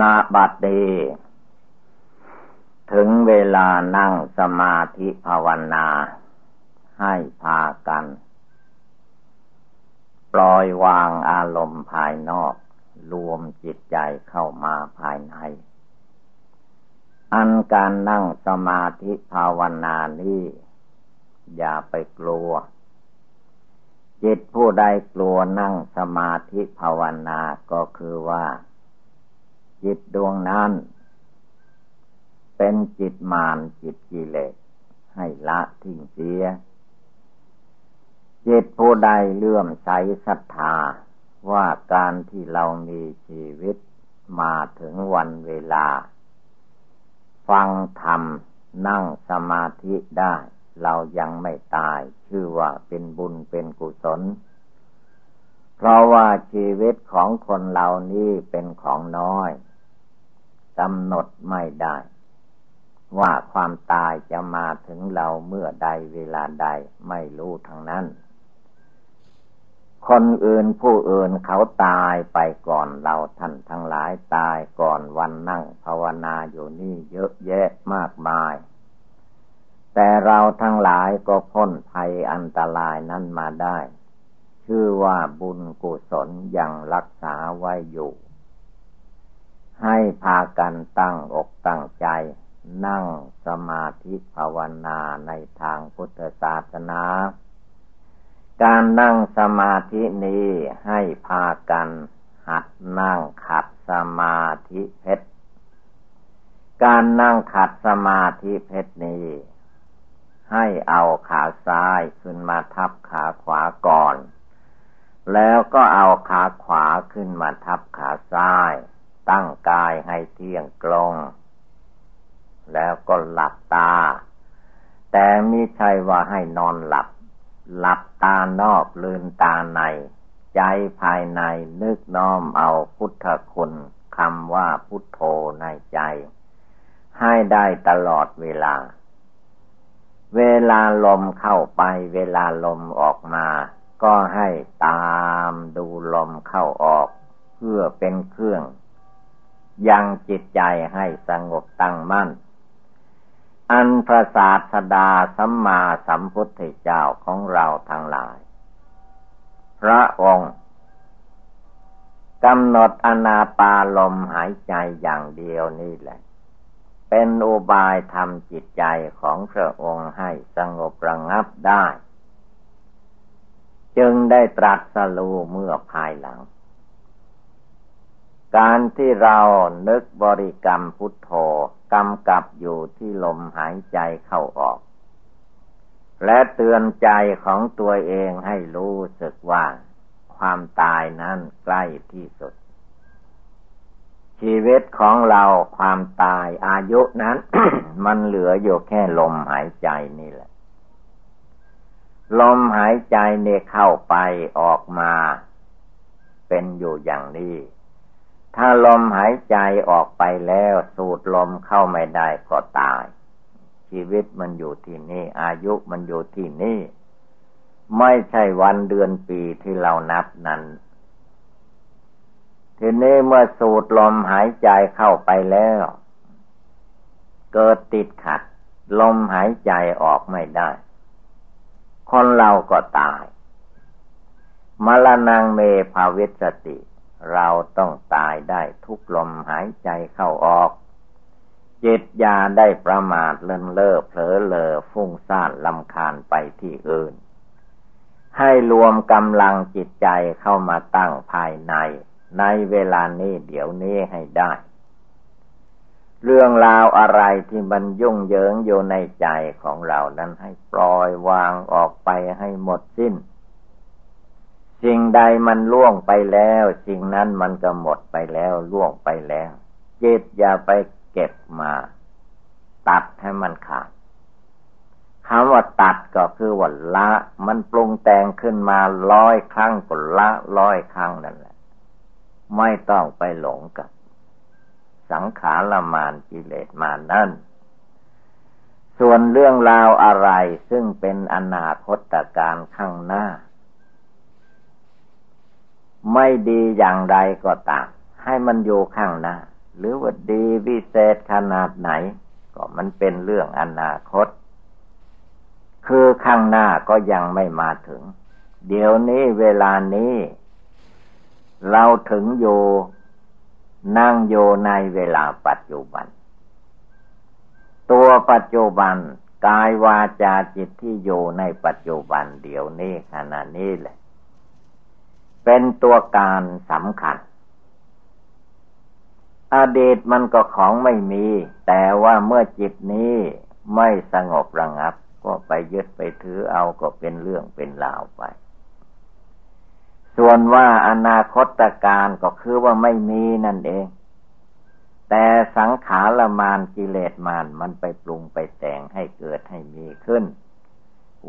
นาบัดดีถึงเวลานั่งสมาธิภาวนา ให้พากัน ปล่อยวางอารมณ์ภายนอก รวมจิตใจเข้ามาภายใน อันการนั่งสมาธิภาวนานี้อย่าไปกลัว จิตผู้ใดกลัวนั่งสมาธิภาวนาก็คือว่า จิตดวงนั้น เป็นจิตมารจิตกิเลสให้ละทิ้งเสีย จิตผู้ใดเลื่อมใสศรัทธาว่าการที่เรามีชีวิตมาถึงวันเวลา ฟังธรรมนั่งสมาธิได้ เรายังไม่ตาย ชื่อว่าเป็นบุญเป็นกุศล เพราะว่าชีวิตของคนเรานี้เป็นของน้อย กำหนดไม่ได้ ว่าความตายจะมาถึงเราเมื่อใดเวลาใดไม่รู้ทางนั้น คนอื่นผู้อื่นเขาตายไปก่อนเราท่านทั้งหลายตายก่อนวันนั่งภาวนาอยู่นี่เยอะแยะมากมาย แต่เราทั้งหลายก็พ้นภัยอันตรายนั้นมาได้ ชื่อว่าบุญกุศลยังรักษาไว้อยู่ ให้พากันตั้งอกตั้งใจ นั่งสมาธิภาวนาในทางพุทธศาสนา การนั่งสมาธินี้ให้พากันหัดนั่งขัดสมาธิเพชร การนั่งขัดสมาธิเพชรนี้ ให้เอาขาซ้ายขึ้นมาทับขาขวาก่อน แล้วก็เอาขาขวาขึ้นมาทับขาซ้าย ตั้งกายให้เที่ยงตรง แล้วก็หลับตา แต่ไม่ใช่ว่าให้นอนหลับ หลับตานอกลืนตาใน ใจภายในนึกน้อมเอาพุทธคุณคำว่าพุทโธในใจ ให้ได้ตลอดเวลา เวลาลมเข้าไป เวลาลมออกมา ก็ให้ตามดูลมเข้าออก เพื่อเป็นเครื่อง ยังจิตใจให้สงบตั้งมั่น อันพระศาสดาสัมมาสัมพุทธเจ้าของเราทั้งหลาย พระองค์กำหนดอนาปาลมหายใจอย่างเดียวนี่แหละ เป็นอุบายทำจิตใจของพระองค์ให้สงบระงับได้ จึงได้ตรัสรู้เมื่อภายหลัง การที่เรานึกบริกรรมพุทโธกำกับอยู่ที่ลมหายใจเข้าออก และเตือนใจของตัวเองให้รู้สึกว่า ความตายนั้นใกล้ที่สุด ชีวิตของเราความตายอายุนั้น มันเหลืออยู่แค่ลมหายใจนี่แหละ ลมหายใจเนี่ยเข้าไปออกมา เป็นอยู่อย่างนี้ ถ้าลมหายใจออกไปแล้วสูดลมเข้าไม่ได้ก็ตาย ชีวิตมันอยู่ที่นี่ อายุมันอยู่ที่นี่ ไม่ใช่วันเดือนปีที่เรานับนั้นทีนี้เมื่อสูดลมหายใจเข้าไปแล้ว เกิดติดขัด ลมหายใจออกไม่ได้ คนเราก็ตายมรณงเมภาวิสติ เราต้องตายได้ทุกลมหายใจเข้าออกจิตยาได้ประมาทเลินเล่อเผลอเลอฟุ้งซ่านลำคาญไปที่อื่น ให้รวมกำลังจิตใจเข้ามาตั้งภายใน ในเวลานี้เดี๋ยวนี้ให้ได้ เรื่องราวอะไรที่มันยุ่งเหยิงอยู่ในใจของเรานั้นให้ปล่อยวางออกไปให้หมดสิ้น สิ่งใดมันล่วงไปแล้ว สิ่งนั้นมันก็หมดไปแล้วล่วงไปแล้วจิตอย่าไปเก็บมา ตัดให้มันขาดคำว่าตัดก็คือว่าละ มันปรุงแต่งขึ้นมาร้อยครั้งก็ละร้อยครั้งนั่นแหละ ไม่ต้องไปหลงกับ สังขารมานกิเลสมานั่น ส่วนเรื่องราวอะไรซึ่งเป็นอนาคตการข้างหน้า ไม่ดีอย่างไรก็ตาม ให้มันอยู่ข้างหน้า หรือว่าดีวิเศษขนาดไหน ก็มันเป็นเรื่องอนาคต คือข้างหน้าก็ยังไม่มาถึง เดี๋ยวนี้เวลานี้ เราถึงอยู่นั่งอยู่ในเวลาปัจจุบัน ตัวปัจจุบันกายวาจาจิตที่อยู่ในปัจจุบัน เดี๋ยวนี้ขณะนี้แหละ เป็นตัวการสำคัญ อดีตมันก็ของไม่มี แต่ว่าเมื่อจิตนี้ไม่สงบระงับ ก็ไปยึดไปถือเอาก็เป็นเรื่องเป็นราวไป ส่วนว่าอนาคตการก็คือว่าไม่มีนั่นเอง แต่สังขารมานกิเลสมานมันไปปรุงไปแต่งให้เกิดให้มีขึ้น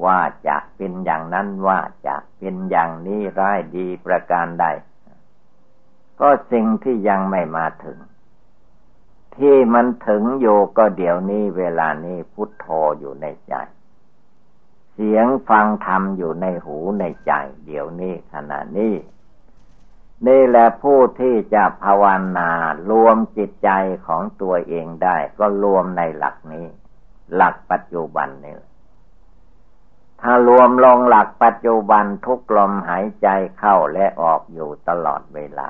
ว่าจะเป็นอย่างนั้นว่าจะเป็นอย่างนี้ร้ายดีประการใดก็สิ่งที่ยังไม่มาถึง ที่มันถึงอยู่ก็เดี๋ยวนี้เวลานี้พุทโธอยู่ในใจ เสียงฟังธรรมอยู่ในหูในใจ เดี๋ยวนี้ขณะนี้นี่แหละผู้ที่จะภาวนารวมจิตใจของตัวเองได้ ก็รวมในหลักนี้ หลักปัจจุบันนี่ ถ้ารวมลงหลักปัจจุบันทุกลมหายใจเข้าและออกอยู่ตลอดเวลา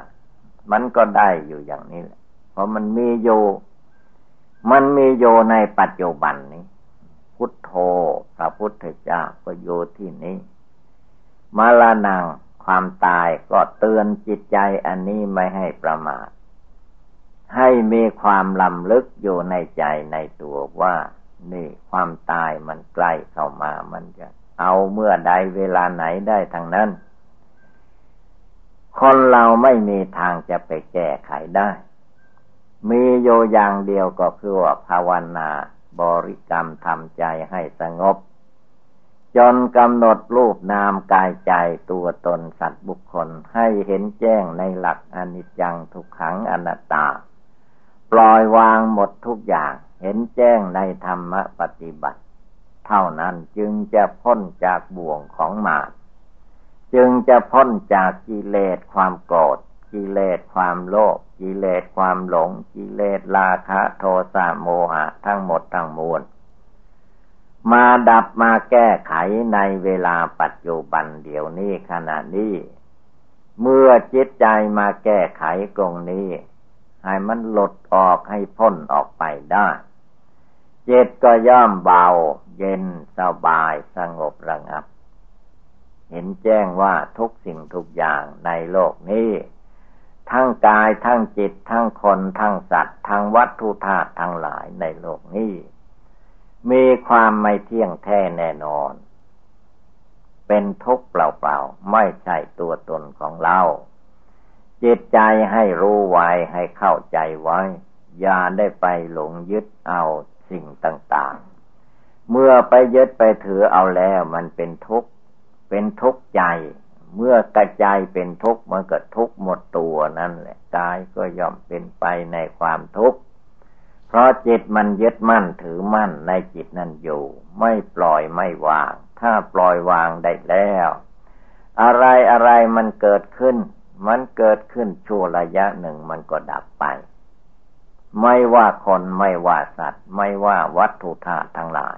มันก็ได้อยู่อย่างนี้แหละ เพราะมันมีอยู่ มันมีอยู่ในปัจจุบันนี้ พุทโธพระพุทธเจ้าก็อยู่ที่นี้ มาลานังความตายก็เตือนจิตใจอันนี้ไม่ให้ประมาท ให้มีความลำลึกอยู่ในใจในตัวว่านี่ความตายมันใกล้เข้ามามันจะ เอาเมื่อใดเวลาไหนได้ทางนั้น คนเราไม่มีทางจะไปแก้ไขได้ มีโยอย่างเดียวก็คือว่าภาวนาบริกรรมทำใจให้สงบ จนกำหนดรูปนามกายใจตัวตนสัตว์บุคคลให้เห็นแจ้งในหลักอนิจจังทุกขังอนัตตา ปล่อยวางหมดทุกอย่าง เห็นแจ้งในธรรมปฏิบัติ เท่านั้นจึงจะพ้นจากบ่วงของมารจึงจะพ้นจากกิเลสความโกรธกิเลสความโลภกิเลสความหลงกิเลสราคะโทสะโมหะทั้งหมดทั้งมวลมาดับมาแก้ไขในเวลาปัจจุบันเดี๋ยวนี้ขณะนี้ เมื่อจิตใจมาแก้ไขตรงนี้ ให้มันหลดออกให้พ้นออกไปได้ จิตก็ย่อมเบา เย็นสบายสงบระงับ เห็นแจ้งว่าทุกสิ่งทุกอย่างในโลกนี้ ทั้งกายทั้งจิตทั้งคนทั้งสัตว์ ทั้งวัตถุธาตุทั้งหลายในโลกนี้ มีความไม่เที่ยงแท้แน่นอน เป็นทุกข์เปล่าๆ ไม่ใช่ตัวตนของเราจิตใจให้รู้ไว้ให้เข้าใจไว้ อย่าได้ไปหลงยึดเอา สิ่งต่างๆ เมื่อไปยึดไปถือเอาแล้วมันเป็นทุกข์ เป็นทุกข์ใจ เมื่อกระจายเป็นทุกข์มันก็ทุกข์หมดตัวนั่นแหละกายก็ย่อมเป็นไปในความทุกข์เพราะจิตมันยึดมั่นถือมั่นในจิตนั่นอยู่ ไม่ปล่อยไม่วาง ถ้าปล่อยวางได้แล้ว อะไรอะไรมันเกิดขึ้น มันเกิดขึ้นชั่วระยะหนึ่งมันก็ดับไป ไม่ว่าคนไม่ว่าสัตว์ ไม่ว่าวัตถุธาตุทั้งหลาย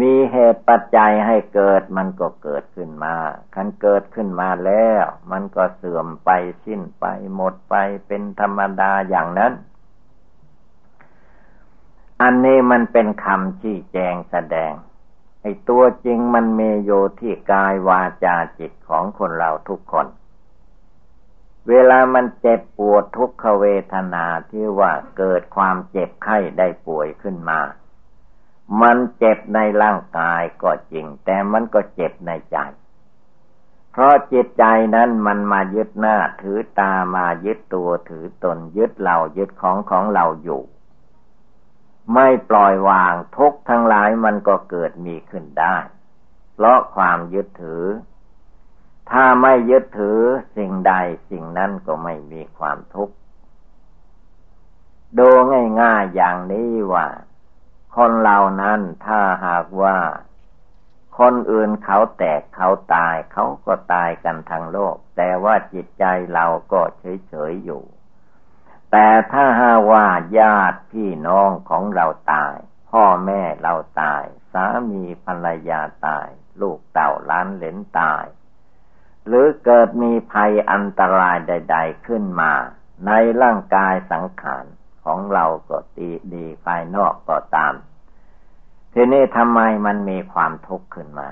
มีเหตุปัจจัยให้เกิดมันก็เกิดขึ้นมาคันเกิดขึ้นมาแล้ว มันก็เสื่อมไปสิ้นไปหมดไปเป็นธรรมดาอย่างนั้น อันนี้มันเป็นคำชี้แจงแสดงไอ้ตัวจริงมันเมโยที่กายวาจาจิตของคนเราทุกคน เวลามันเจ็บปวดทุกขเวทนาที่ว่าเกิดความเจ็บไข้ได้ป่วยขึ้นมา มันเจ็บในร่างกายก็จริง แต่มันก็เจ็บในใจ เพราะจิตใจนั้นมันมายึดหน้าถือตามายึดตัวถือตนยึดเรายึดของของเราอยู่ ไม่ปล่อยวางทุกทั้งหลายมันก็เกิดมีขึ้นได้ เพราะความยึดถือ ถ้าไม่ยึดถือสิ่งใดสิ่งนั้นก็ไม่มีความทุกข์ดูง่ายๆอย่างนี้ว่า คนเรานั้นถ้าหากว่า คนอื่นเขาแตกเขาตาย เขาก็ตายกันทั้งโลก แต่ว่าจิตใจเราก็เฉยๆอยู่ แต่ถ้าหาว่าญาติพี่น้องของเราตาย พ่อแม่เราตาย สามีภรรยาตาย ลูกเต่าล้านเหลนตาย หรือเกิดมีภัยอันตรายใด ๆ ขึ้นมา ในร่างกายสังขารของเราก็ตีดีภายนอกก็ตาม ทีนี้ทำไมมันมีความทุกข์ขึ้นมา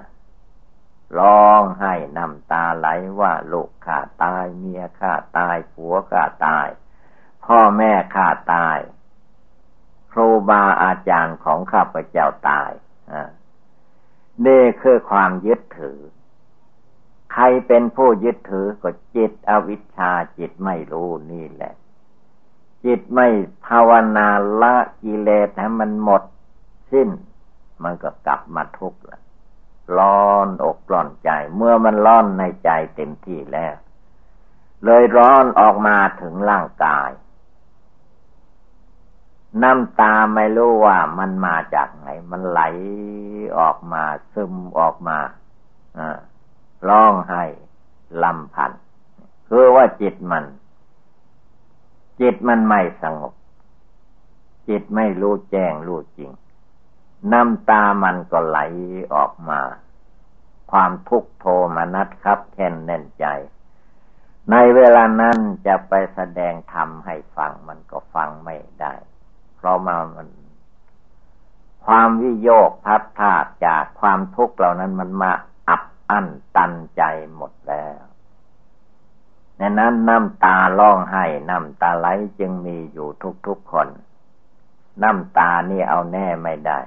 ร้องให้น้ำตาไหลว่าลูกข้าตายเมียข้าตายผัวข้าตาย พ่อแม่ข้าตาย ครูบาอาจารย์ของข้าพเจ้าตายนี่คือความยึดถือ ใครเป็นผู้ยึดถือก็จิตอวิชชาจิตไม่รู้นี่แหละ จิตไม่ภาวนาละกิเลสให้มันหมดสิ้น มันก็กลับมาทุกข์ละร้อนอกร้อนใจ เมื่อมันร้อนในใจเต็มที่แล้ว เลยร้อนออกมาถึงร่างกาย น้ำตาไม่รู้ว่ามันมาจากไหน มันไหลออกมาซึมออกมา ร้องไห้ลำพันคือว่าจิตมัน จิตมันไม่สงบ จิตไม่รู้แจ้งรู้จริง น้ำตามันก็ไหลออกมา ความทุกโทมนัสครับแค่นแน่นใจ ในเวลานั้นจะไปแสดงธรรมให้ฟังมันก็ฟังไม่ได้ เพราะมามันความวิโยกพัดพาดจากความทุกข์เหล่านั้นมันมาอับ อั้นตันใจหมดแล้วในนั้นน้ำตาร้องไห้น้ำตาไหลจึงมีอยู่ทุกๆคน น้ำตานี่เอาแน่ไม่ได้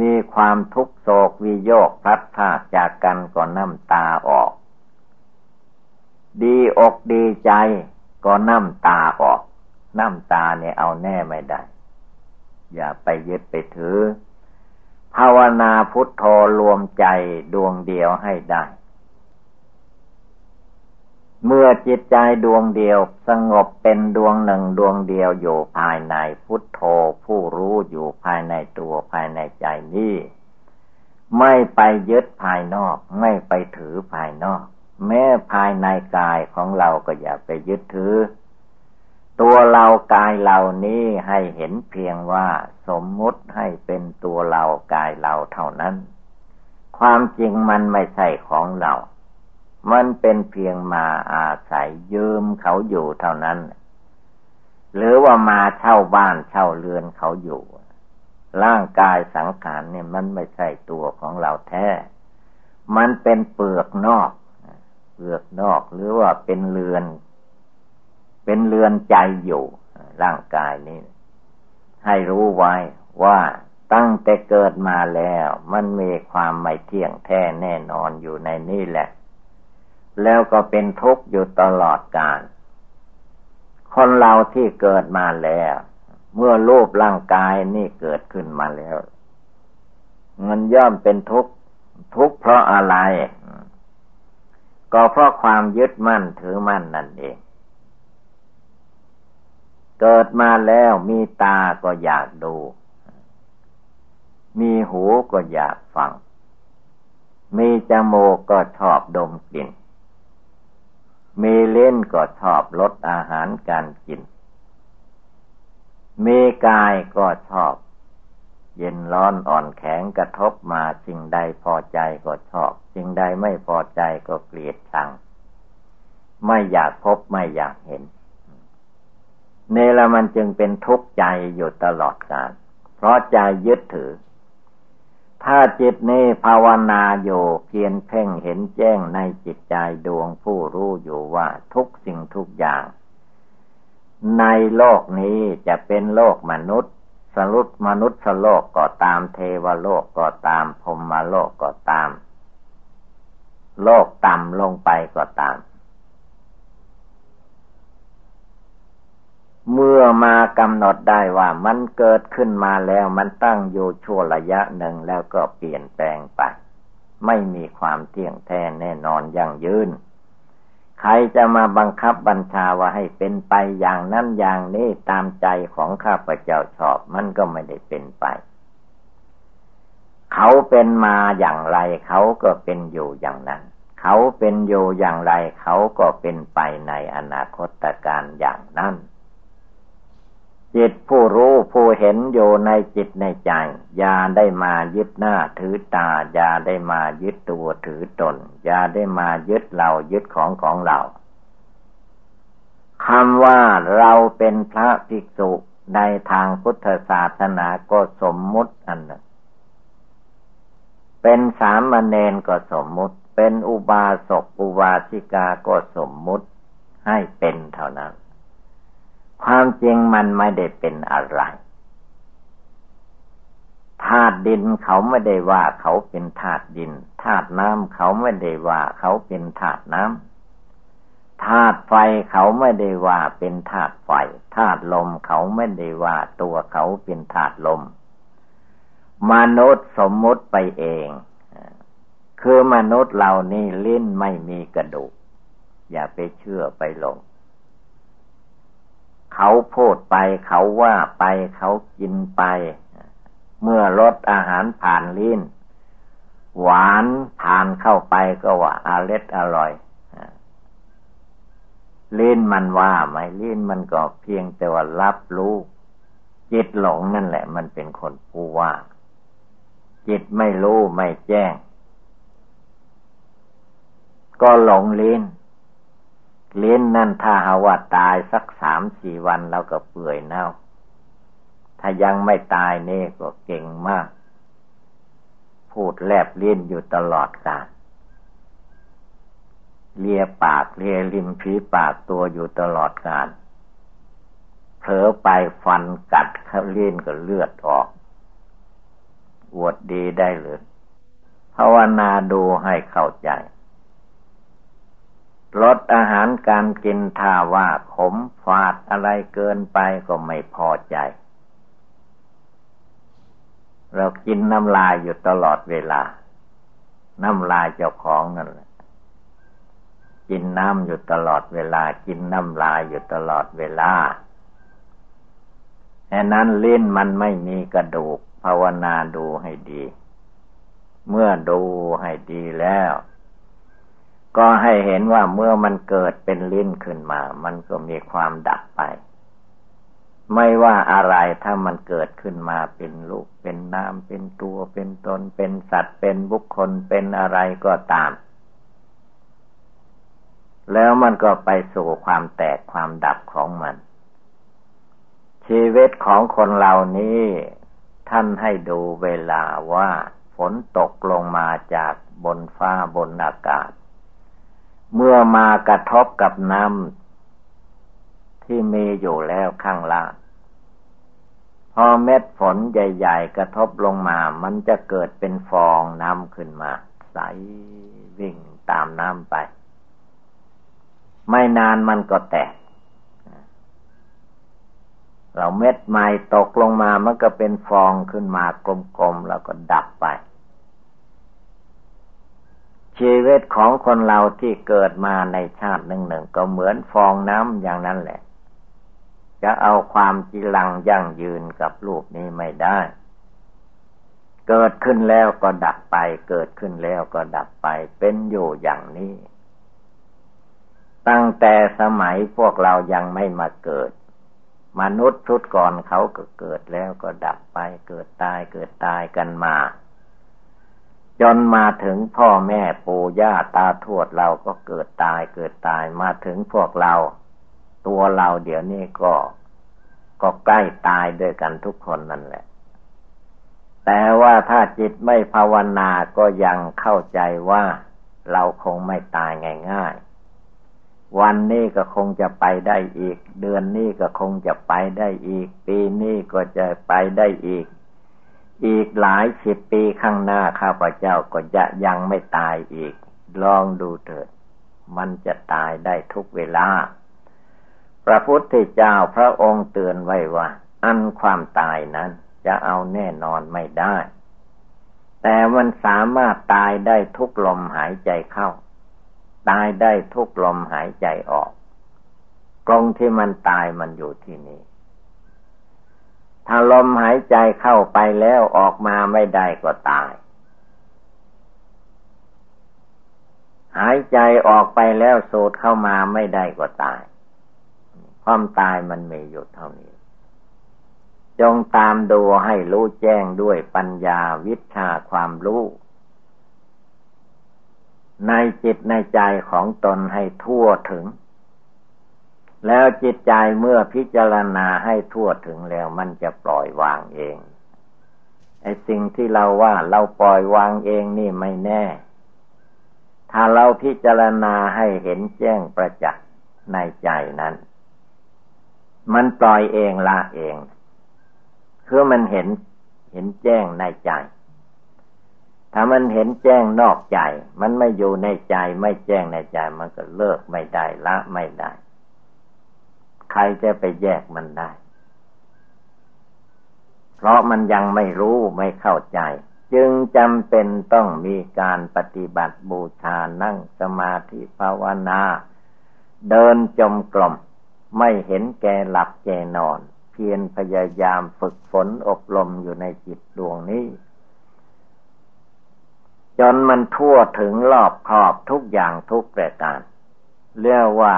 มีความทุกโศกวิโยกพลัดพรากจากกันก็น้ำตาออก ดีอกดีใจก็น้ำตาออก น้ำตาเนี่ยเอาแน่ไม่ได้ อย่าไปยึดไปถือ ภาวนาพุทโธรวมใจดวงเดียวให้ได้ เมื่อจิตใจดวงเดียวสงบเป็นดวงหนึ่งดวงเดียวอยู่ภายในพุทโธผู้รู้อยู่ภายในตัวภายในใจนี้ไม่ไปยึดภายนอก ไม่ไปถือภายนอก แม้ภายในกายของเราก็อย่าไปยึดถือ ตัวเรากายเหล่านี้ให้เห็นเพียงว่าสมมุติให้เป็นตัวเรากายเราเท่านั้น ความจริงมันไม่ใช่ของเรา มันเป็นเพียงมาอาศัยยืมเขาอยู่เท่านั้น หรือว่ามาเช่าบ้านเช่าเรือนเขาอยู่ ร่างกายสังขารเนี่ยมันไม่ใช่ตัวของเราแท้ มันเป็นเปลือกนอก เปลือกนอกหรือว่าเป็นเรือน เป็นเรือนใจอยู่ ร่างกายนี้ ให้รู้ไว้ว่าตั้งแต่เกิดมาแล้ว มันมีความไม่เที่ยงแท้แน่นอนอยู่ในนี่แหละ แล้วก็เป็นทุกข์อยู่ตลอดกาลคนเราที่เกิดมาแล้ว เมื่อรูปร่างกายนี่เกิดขึ้นมาแล้ว มันย่อมเป็นทุกข์ทุกข์เพราะอะไร ก็เพราะความยึดมั่นถือมั่นนั่นเอง เกิดมาแล้วมีตาก็อยากดู มีหูก็อยากฟัง มีจมูกก็ชอบดมกลิ่น มีเล่นก็ชอบลดอาหารการกิน มีกายก็ชอบ เย็นร้อนอ่อนแข็งกระทบมาสิ่งใดพอใจก็ชอบ สิ่งใดไม่พอใจก็เกลียดชัง ไม่อยากพบไม่อยากเห็น เนละมันจึงเป็นทุกข์ใจอยู่ตลอดกาลเพราะใจยึดถือ ถ้าจิตนี้ภาวนาอยู่เพียนเพ่งเห็นแจ้งในจิตใจดวงผู้รู้อยู่ว่าทุกสิ่งทุกอย่าง ในโลกนี้จะเป็นโลกมนุษย์สรุปมนุษย์โลกก็ตามเทวโลกก็ตามพรมโลกก็ตาม โลกต่ำลงไปก็ตาม เมื่อมากำหนดได้ว่ามันเกิดขึ้นมาแล้วมันตั้งอยู่ชั่วระยะหนึ่งแล้วก็เปลี่ยนแปลงไป ไม่มีความเที่ยงแท้แน่นอนยั่งยืน ใครจะมาบังคับบัญชาว่าให้เป็นไปอย่างนั้นอย่างนี้ตามใจของข้าพเจ้าชอบมันก็ไม่ได้เป็นไป เขาเป็นมาอย่างไรเขาก็เป็นอยู่อย่างนั้น เขาเป็นอยู่อย่างไรเขาก็เป็นไปในอนาคตการอย่างนั้น จิตผู้รู้ผู้เห็นอยู่ในจิตในใจอย่าได้มายึดหน้าถือตาอย่าได้มายึดตัวถือตนอย่าได้มายึดเรายึดของของเราคำว่าเราเป็นพระภิกษุในทางพุทธศาสนาก็สมมุติอันหนึ่ง เป็นสามเณรก็สมมุติ เป็นอุบาสกอุบาสิกาก็สมมุติให้เป็นเท่านั้น ความจริงมันไม่ได้เป็นอะไรธาตุดินเขาไม่ได้ว่าเขาเป็นธาตุดินธาตุน้ำเขาไม่ได้ว่าเขาเป็นธาตุน้ำธาตุไฟเขาไม่ได้ว่าเป็นธาตุไฟธาตุลมเขาไม่ได้ว่าตัวเขาเป็นธาตุลมมนุษย์สมมุติไปเอง คือมนุษย์เรานี่ลิ้นไม่มีกระดูก อย่าไปเชื่อไปหลง เขาพูดไปเขาว่าไปเขากินไป เมื่อรสอาหารผ่านลิ้น หวานผ่านเข้าไปก็ว่าอาเล็ดอร่อยลิ้นมันว่าไหมลิ้นมันก็เพียงแต่ว่ารับรู้จิตหลงนั่นแหละ มันเป็นคนผู้ว่า จิตไม่รู้ไม่แจ้ง ก็หลงลิ้น ลิ้นนั่นถ้าหาว่าตายสักสามสี่วันแล้วก็เปื่อยเน่า ถ้ายังไม่ตายนี่ก็เก่งมาก พูดแลบลิ้นอยู่ตลอดกาลเลียปากเลียริมผีปากตัวอยู่ตลอดกาลเผลอไปฟันกัดเข้าลิ้นก็เลือดออก อวดดีได้หรือภาวนาดูให้เข้าใจ ลดอาหารการกินถ้าว่าขมฝาดอะไรเกินไปก็ไม่พอใจ เรากินน้ำลายอยู่ตลอดเวลา น้ำลายเจ้าของนั่นแหละกินน้ำอยู่ตลอดเวลา กินน้ำลายอยู่ตลอดเวลาแค่นั้นลิ้นมันไม่มีกระดูก ภาวนาดูให้ดี เมื่อดูให้ดีแล้ว ก็ให้เห็นว่าเมื่อมันเกิดเป็นลิ้นขึ้นมา มันก็มีความดับไป ไม่ว่าอะไรถ้ามันเกิดขึ้นมาเป็นลูก เป็นนามเป็นตัว เป็นตน เป็นสัตว์ เป็นบุคคล เป็นอะไรก็ตาม แล้วมันก็ไปสู่ความแตกความดับของมัน ชีวิตของคนเหล่านี้ท่านให้ดูเวลาว่าฝนตกลงมาจากบนฟ้าบนอากาศ เมื่อมากระทบกับน้ำที่มีอยู่แล้วข้างล่าง พอเม็ดฝนใหญ่ๆ กระทบลงมา มันจะเกิดเป็นฟองน้ำขึ้นมา ใสวิ่งตามน้ำไป ไม่นานมันก็แตก เราเม็ดไม้ตกลงมา มันก็เป็นฟองขึ้นมากลมๆแล้วก็ดับไป ชีวิตของคนเราที่เกิดมาในชาติหนึ่งหนึ่งก็เหมือนฟองน้ำอย่างนั้นแหละ จะเอาความจีรังยั่งยืนกับรูปนี้ไม่ได้ เกิดขึ้นแล้วก็ดับไป เกิดขึ้นแล้วก็ดับไป เป็นอยู่อย่างนี้ ตั้งแต่สมัยพวกเรายังไม่มาเกิด มนุษย์ชุดก่อนเขาก็เกิดแล้วก็ดับไป เกิดตายเกิดตายกันมา จนมาถึงพ่อแม่ปู่ย่าตาทวดเราก็เกิดตายเกิดตายมาถึงพวกเรา ตัวเราเดี๋ยวนี้ก็ ก็ใกล้ตายด้วยกันทุกคนนั่นแหละ แต่ว่าถ้าจิตไม่ภาวนาก็ยังเข้าใจว่าเราคงไม่ตายง่ายๆ วันนี้ก็คงจะไปได้อีก เดือนนี้ก็คงจะไปได้อีก ปีนี้ก็จะไปได้อีก อีกหลายสิบปีข้างหน้าข้าพเจ้าก็จะยังไม่ตายอีก ลองดูเถิด มันจะตายได้ทุกเวลา พระพุทธเจ้าพระองค์เตือนไว้ว่า อันความตายนั้นจะเอาแน่นอนไม่ได้ แต่มันสามารถตายได้ทุกลมหายใจเข้า ตายได้ทุกลมหายใจออกตรงที่มันตายมันอยู่ที่นี่ ถ้าลมหายใจเข้าไปแล้วออกมาไม่ได้ก็ตาย หายใจออกไปแล้วสูดเข้ามาไม่ได้ก็ตาย ความตายมันมีอยู่เท่านี้ จงตามดูให้รู้แจ้งด้วยปัญญาวิชาความรู้ในจิตในใจของตนให้ทั่วถึง แล้วจิตใจเมื่อพิจารณาให้ทั่วถึงแล้วมันจะปล่อยวางเอง ไอ้สิ่งที่เราว่าเราปล่อยวางเองนี่ไม่แน่ ถ้าเราพิจารณาให้เห็นแจ้งประจักษ์ในใจนั้น มันปล่อยเองละเอง คือมันเห็นเห็นแจ้งในใจ ถ้ามันเห็นแจ้งนอกใจ มันไม่อยู่ในใจ ไม่แจ้งในใจ มันก็เลิกไม่ได้ละไม่ได้ ใครจะไปแยกมันได้ เพราะมันยังไม่รู้ไม่เข้าใจ จึงจำเป็นต้องมีการปฏิบัติบูชานั่งสมาธิภาวนา เดินจมกลม ไม่เห็นแก่หลับแก่นอน เพียรพยายามฝึกฝนอบรมอยู่ในจิตดวงนี้จนมันทั่วถึงรอบขอบทุกอย่างทุกประการเรียกว่า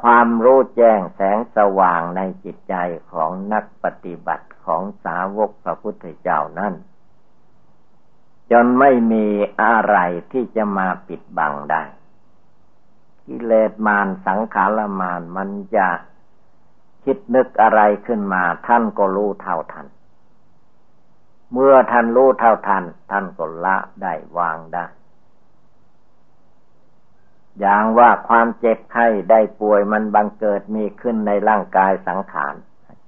ความรู้แจ้งแสงสว่างในจิตใจของนักปฏิบัติของสาวกพระพุทธเจ้านั้นจนไม่มีอะไรที่จะมาปิดบังได้ กิเลสมารสังขารมารมันจะคิดนึกอะไรขึ้นมาท่านก็รู้เท่าทัน เมื่อท่านรู้เท่าทัน ท่านก็ละได้วางได้ อย่างว่าความเจ็บไข้ได้ป่วยมันบังเกิดมีขึ้นในร่างกายสังขาร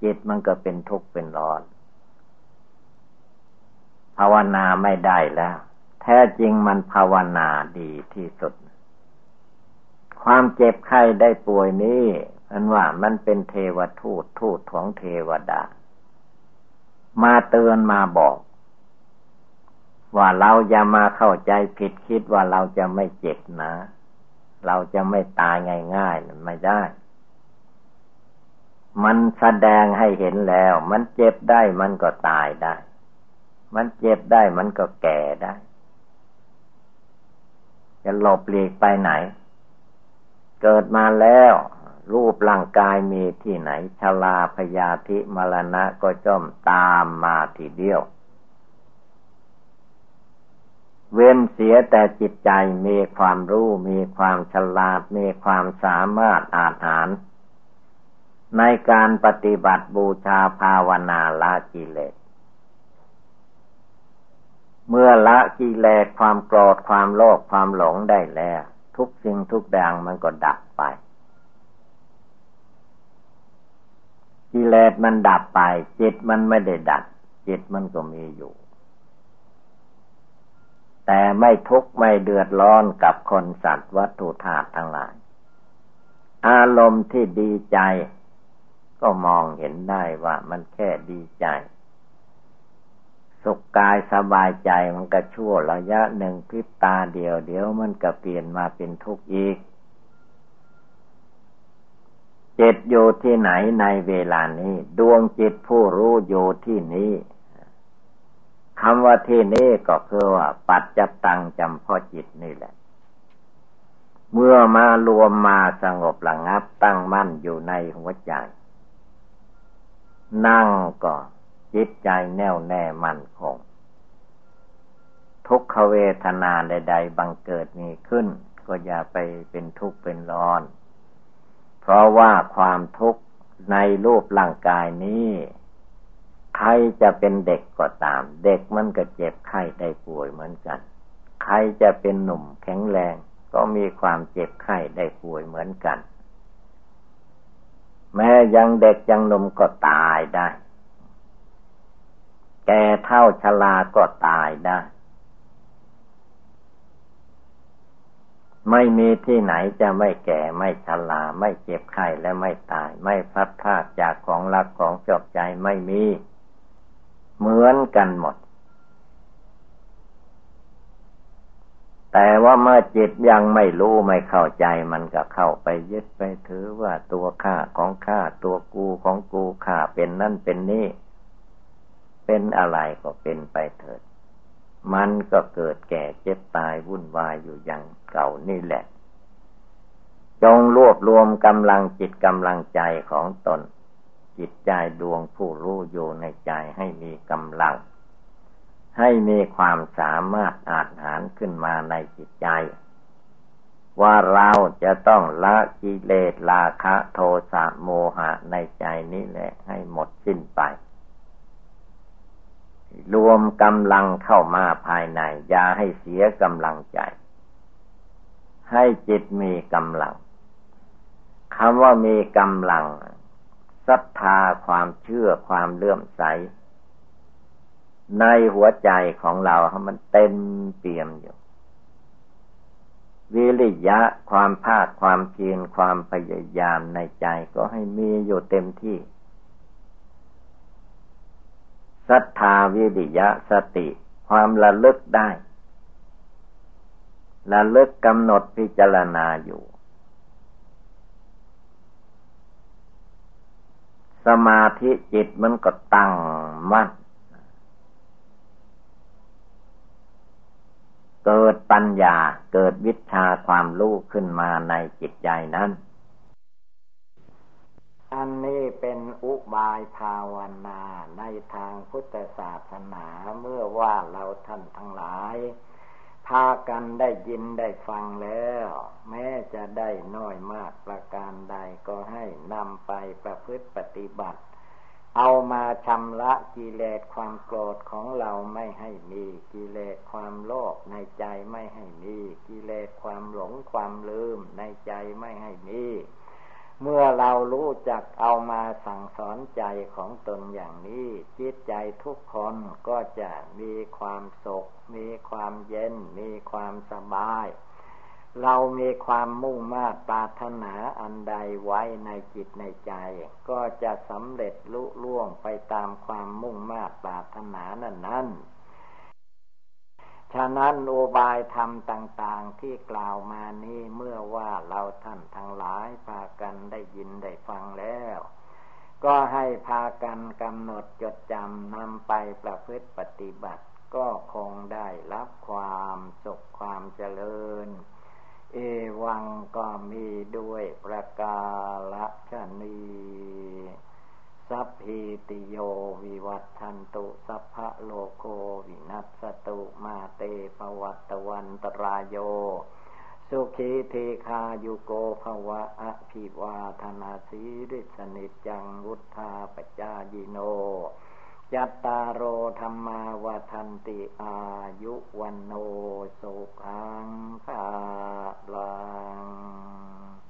จิตมันก็เป็นทุกข์เป็นร้อน ภาวนาไม่ได้แล้ว แท้จริงมันภาวนาดีที่สุด ความเจ็บไข้ได้ป่วยนี้มันว่ามันเป็นเทวทูตทูตของเทวดา มาเตือนมาบอก ว่าเราอย่ามาเข้าใจผิดคิดว่าเราจะไม่เจ็บนะ เราจะไม่ตายง่ายๆไม่ได้ มันแสดงให้เห็นแล้ว มันเจ็บได้มันก็ตายได้ มันเจ็บได้มันก็แก่ได้ จะหลบหลีกไปไหน เกิดมาแล้ว รูปร่างกายมีที่ไหนชลาพยาธิมรณะก็จ้อมตามมาทีเดียว เว้นเสียแต่จิตใจมีความรู้ มีความฉลาด มีความสามารถอาหารในการปฏิบัติบูชาภาวนาละกิเลส เมื่อละกิเลสความโกรธความโลภความหลงได้แล้ว ทุกสิ่งทุกอย่างมันก็ดับไปกิเลสมันดับไป จิตมันไม่ได้ดับจิตมันก็มีอยู่ แต่ไม่ทุกข์ไม่เดือดร้อนกับคนสัตว์วัตถุธาตุทั้งหลาย อารมณ์ที่ดีใจ ก็มองเห็นได้ว่ามันแค่ดีใจ สุขกายสบายใจมันก็ชั่วระยะหนึ่งพิบตาเดียวเดี๋ยวมันก็เปลี่ยนมาเป็นทุกข์อีกจิตอยู่ที่ไหนในเวลานี้ ดวงจิตผู้รู้อยู่ที่นี้ คำว่าที่นี้ก็คือว่า ปัจจตังจำพ่อจิตนี่แหละ เมื่อมารวมมาสงบระงับตั้งมั่นอยู่ในหัวใจ นั่งก็จิตใจแน่วแน่มั่นคง ทุกขเวทนาใด ๆ บังเกิดมีขึ้น ก็อย่าไปเป็นทุกข์เป็นร้อน เพราะว่าความทุกข์ในรูปร่างกายนี้ ใครจะเป็นเด็กก็ตาม เด็กมันก็เจ็บไข้ได้ป่วยเหมือนกัน ใครจะเป็นหนุ่มแข็งแรง ก็มีความเจ็บไข้ได้ป่วยเหมือนกัน แม้ยังเด็กยังหนุ่มก็ตายได้ แก่เท่าชราก็ตายได้ ไม่มีที่ไหนจะไม่แก่ไม่ชราไม่เจ็บไข้และไม่ตาย ไม่พัดพลาดจากของรักของจบใจไม่มี เหมือนกันหมด แต่ว่าเมื่อจิตยังไม่รู้ไม่เข้าใจมันก็เข้าไปยึดไปถือว่าตัวข้าของข้าตัวกูของกูข้าเป็นนั่นเป็นนี่ เป็นอะไรก็เป็นไปเถิด มันก็เกิดแก่เจ็บตายวุ่นวายอยู่อย่างเก่านี่แหละ จงรวบรวมกำลังจิตกำลังใจของตน จิตใจดวงผู้รู้อยู่ในใจให้มีกำลัง ให้มีความสามารถอาจหารขึ้นมาในจิตใจ ว่าเราจะต้องละกิเลสราคะโทสะโมหะในใจนี้แหละให้หมดสิ้นไป รวมกำลังเข้ามาภายใน อย่าให้เสียกำลังใจ ให้จิตมีกำลังคำว่ามีกำลัง ศรัทธาความเชื่อความเลื่อมใส ในหัวใจของเราให้มันเต็มเปี่ยมอยู่ วิริยะความภาคความเพียรความพยายามในใจก็ให้มีอยู่เต็มที่ศรัทธาวิริยะสติ ความระลึกได้ระลึกกำหนดพิจารณาอยู่ สมาธิจิตมันก็ตั้งมั่นเกิดปัญญาเกิดวิชาความรู้ขึ้นมาในจิตใจนั้น อันนี้เป็นอุบายภาวนาในทางพุทธศาสนาเมื่อว่าเราท่านทั้งหลายากันได้ยินได้ฟังแล้ว แม้จะได้น้อยมากประการใดก็ให้นำไปประพฤติปฏิบัติ เอามาชำระกิเลสความโกรธของเราไม่ให้มีกิเลสความโลภในใจไม่ให้มีกิเลสความหลงความลืมในใจไม่ให้มี เมื่อเรารู้จักเอามาสั่งสอนใจของตนอย่างนี้ จิตใจทุกคนก็จะมีความสุข มีความเย็น มีความสบาย เรามีความมุ่งมา่ปรารถนาอันใดไว้ในจิตในใจ ก็จะสำเร็จลุล่วงไปตามความมุ่งมา่ปรารถนานั้นนั้น ฉะนั้นโอบายธรรมต่าง ๆ ที่กล่าวมานี้เมื่อว่าเราท่านทั้งหลายพากันได้ยินได้ฟังแล้ว ก็ให้พากันกำหนดจดจำนำไปประพฤติปฏิบัติ ก็คงได้รับความสุขความเจริญ เอวังก็มีด้วยประกาศนี สัพพิติโยวิวัตทันตุสัพพะโลโกวินัสตุมาเตภวัตวันตรายโย สุขีเทคายุโกภวะอภิวาธนาสีริสนิจังวุธาปจายิโนยัตตาโรธรรมาวทันติอายุวันโนสุขังภาลัง